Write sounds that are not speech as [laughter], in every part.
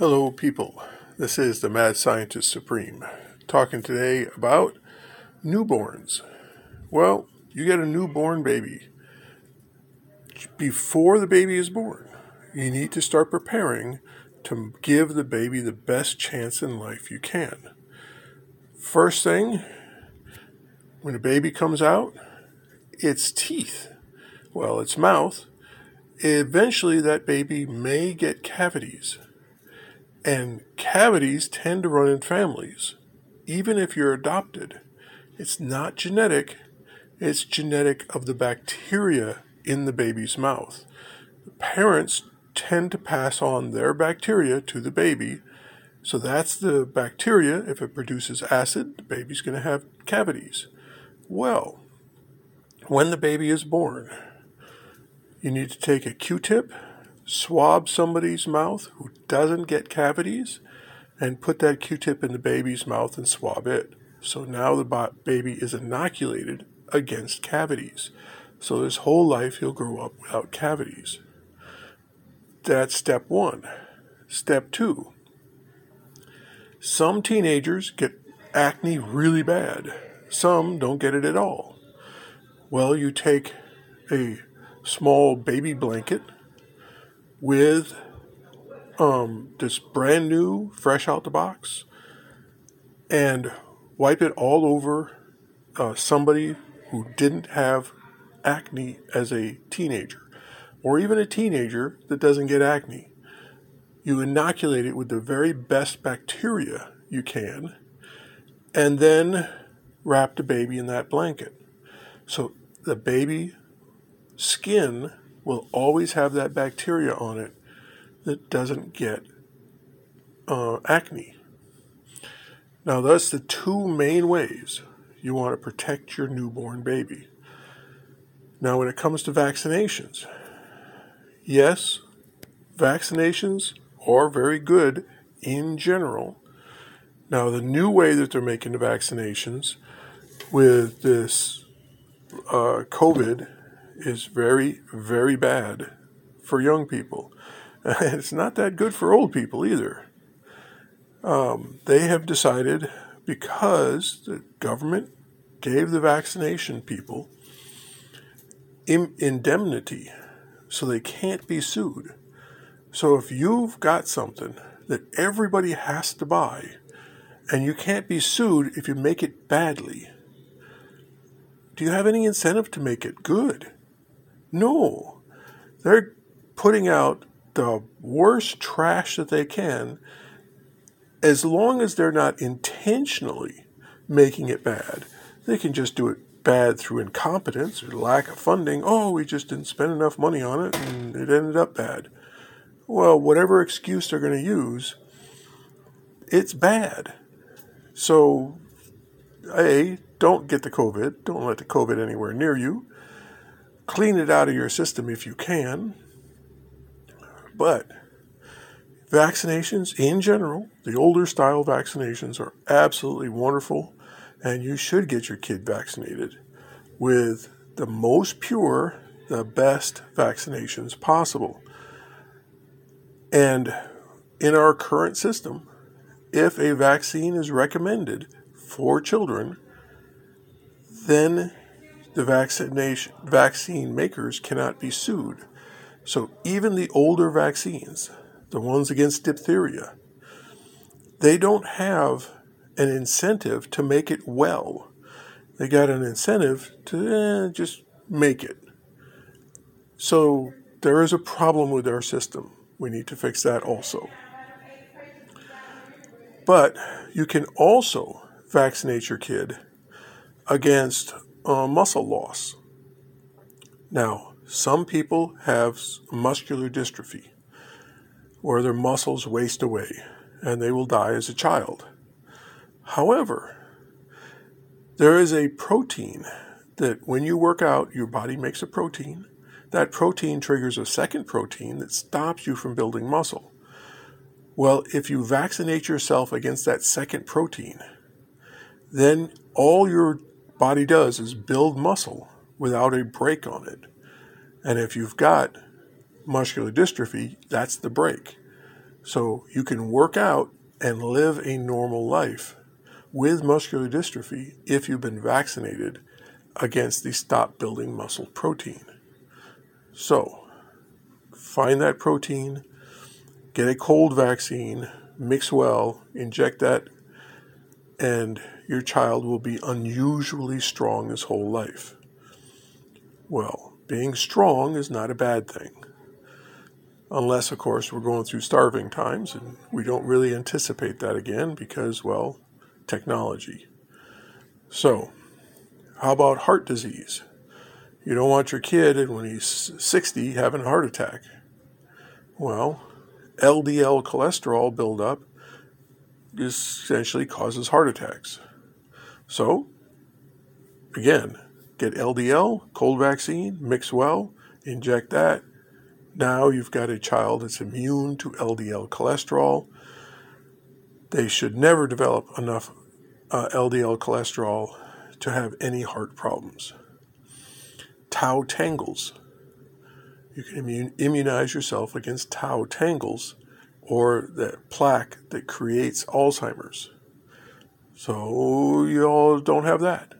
Hello, people. This is the Mad Scientist Supreme talking today about newborns. Well, you get a newborn baby. Before the baby is born, you need to start preparing to give the baby the best chance in life you can. First thing, when a baby comes out, its teeth, well, its mouth, eventually that baby may get cavities and cavities tend to run in families, even if you're adopted. It's not genetic, it's genetic of the bacteria in the baby's mouth. The parents tend to pass on their bacteria to the baby. So that's the bacteria. If it produces acid, the baby's going to have cavities. Well, when the baby is born, you need to take a Q tip swab somebody's mouth who doesn't get cavities and put that Q-tip in the baby's mouth and swab it. So now the baby is inoculated against cavities. So his whole life he'll grow up without cavities. That's step one. Step two. Some teenagers get acne really bad. Some don't get it at all. Well, you take a small baby blanket with um, this brand new, fresh out the box, and wipe it all over uh, somebody who didn't have acne as a teenager, or even a teenager that doesn't get acne. You inoculate it with the very best bacteria you can, and then wrap the baby in that blanket. So the baby skin will always have that bacteria on it that doesn't get uh, acne. Now, that's the two main ways you want to protect your newborn baby. Now, when it comes to vaccinations, yes, vaccinations are very good in general. Now, the new way that they're making the vaccinations with this uh, COVID is very, very bad for young people. [laughs] it's not that good for old people either. Um, they have decided because the government gave the vaccination people in- indemnity, so they can't be sued. So if you've got something that everybody has to buy, and you can't be sued if you make it badly, do you have any incentive to make it good? No. They're putting out the worst trash that they can as long as they're not intentionally making it bad. They can just do it bad through incompetence or lack of funding. Oh, we just didn't spend enough money on it and it ended up bad. Well, whatever excuse they're going to use, it's bad. So, A, don't get the COVID. Don't let the COVID anywhere near you clean it out of your system if you can. But vaccinations in general, the older style vaccinations are absolutely wonderful, and you should get your kid vaccinated with the most pure, the best vaccinations possible. And in our current system, if a vaccine is recommended for children, then the vaccination vaccine makers cannot be sued. So even the older vaccines, the ones against diphtheria, they don't have an incentive to make it well. They got an incentive to eh, just make it. So there is a problem with our system. We need to fix that also. But you can also vaccinate your kid against uh, muscle loss. Now, some people have muscular dystrophy, where their muscles waste away and they will die as a child. However, there is a protein that when you work out, your body makes a protein. That protein triggers a second protein that stops you from building muscle. Well, if you vaccinate yourself against that second protein, then all your body does is build muscle without a brake on it. And if you've got muscular dystrophy, that's the break. So you can work out and live a normal life with muscular dystrophy if you've been vaccinated against the stop building muscle protein. So find that protein, get a cold vaccine, mix well, inject that, and your child will be unusually strong his whole life. Well, being strong is not a bad thing. Unless, of course, we're going through starving times and we don't really anticipate that again because, well, technology. So, how about heart disease? You don't want your kid, when he's 60, having a heart attack. Well, LDL cholesterol buildup essentially causes heart attacks. So, again, get LDL, cold vaccine, mix well, inject that, now you've got a child that's immune to LDL cholesterol. They should never develop enough uh, LDL cholesterol to have any heart problems. Tau tangles. You can immunize yourself against tau tangles or the plaque that creates Alzheimer's. So you all don't have that.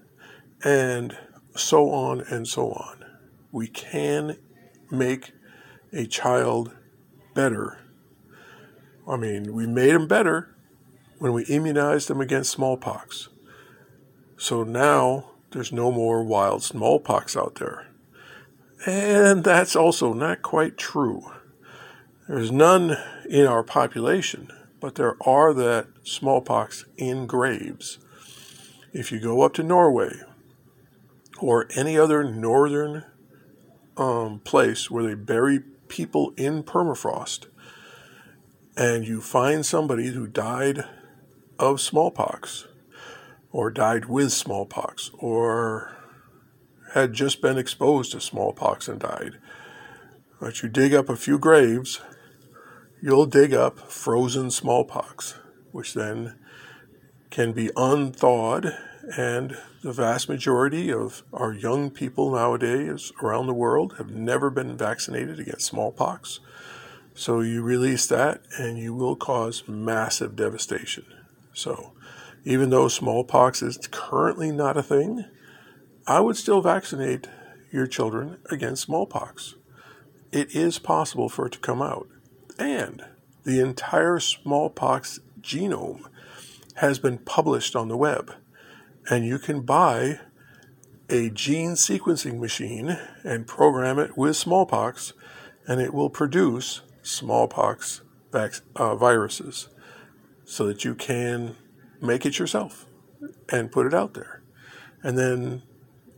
And so on and so on. We can make a child better. I mean, we made them better when we immunized them against smallpox. So now there's no more wild smallpox out there. And that's also not quite true. There's none in our population, but there are that smallpox in graves. If you go up to Norway or any other northern um, place where they bury people in permafrost and you find somebody who died of smallpox or died with smallpox or had just been exposed to smallpox and died, but you dig up a few graves, you'll dig up frozen smallpox, which then can be unthawed and the vast majority of our young people nowadays around the world have never been vaccinated against smallpox. So you release that and you will cause massive devastation. So even though smallpox is currently not a thing, I would still vaccinate your children against smallpox. It is possible for it to come out. And the entire smallpox genome has been published on the web. And you can buy a gene sequencing machine and program it with smallpox, and it will produce smallpox vac- uh, viruses so that you can make it yourself and put it out there. And then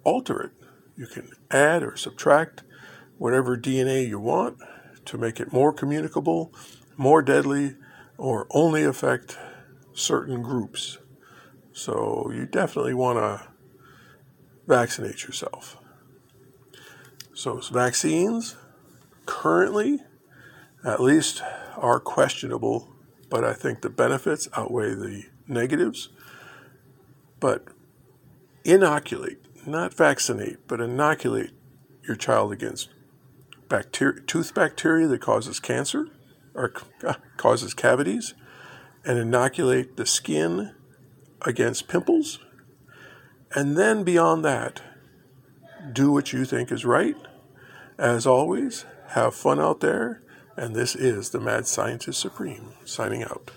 alter it. You can add or subtract whatever DNA you want to make it more communicable, more deadly, or only affect certain groups. So you definitely want to vaccinate yourself. So vaccines currently at least are questionable, but I think the benefits outweigh the negatives. But inoculate, not vaccinate, but inoculate your child against bacteria, tooth bacteria that causes cancer or uh, causes cavities, and inoculate the skin against pimples. And then beyond that, do what you think is right. As always, have fun out there. And this is the Mad Scientist Supreme signing out.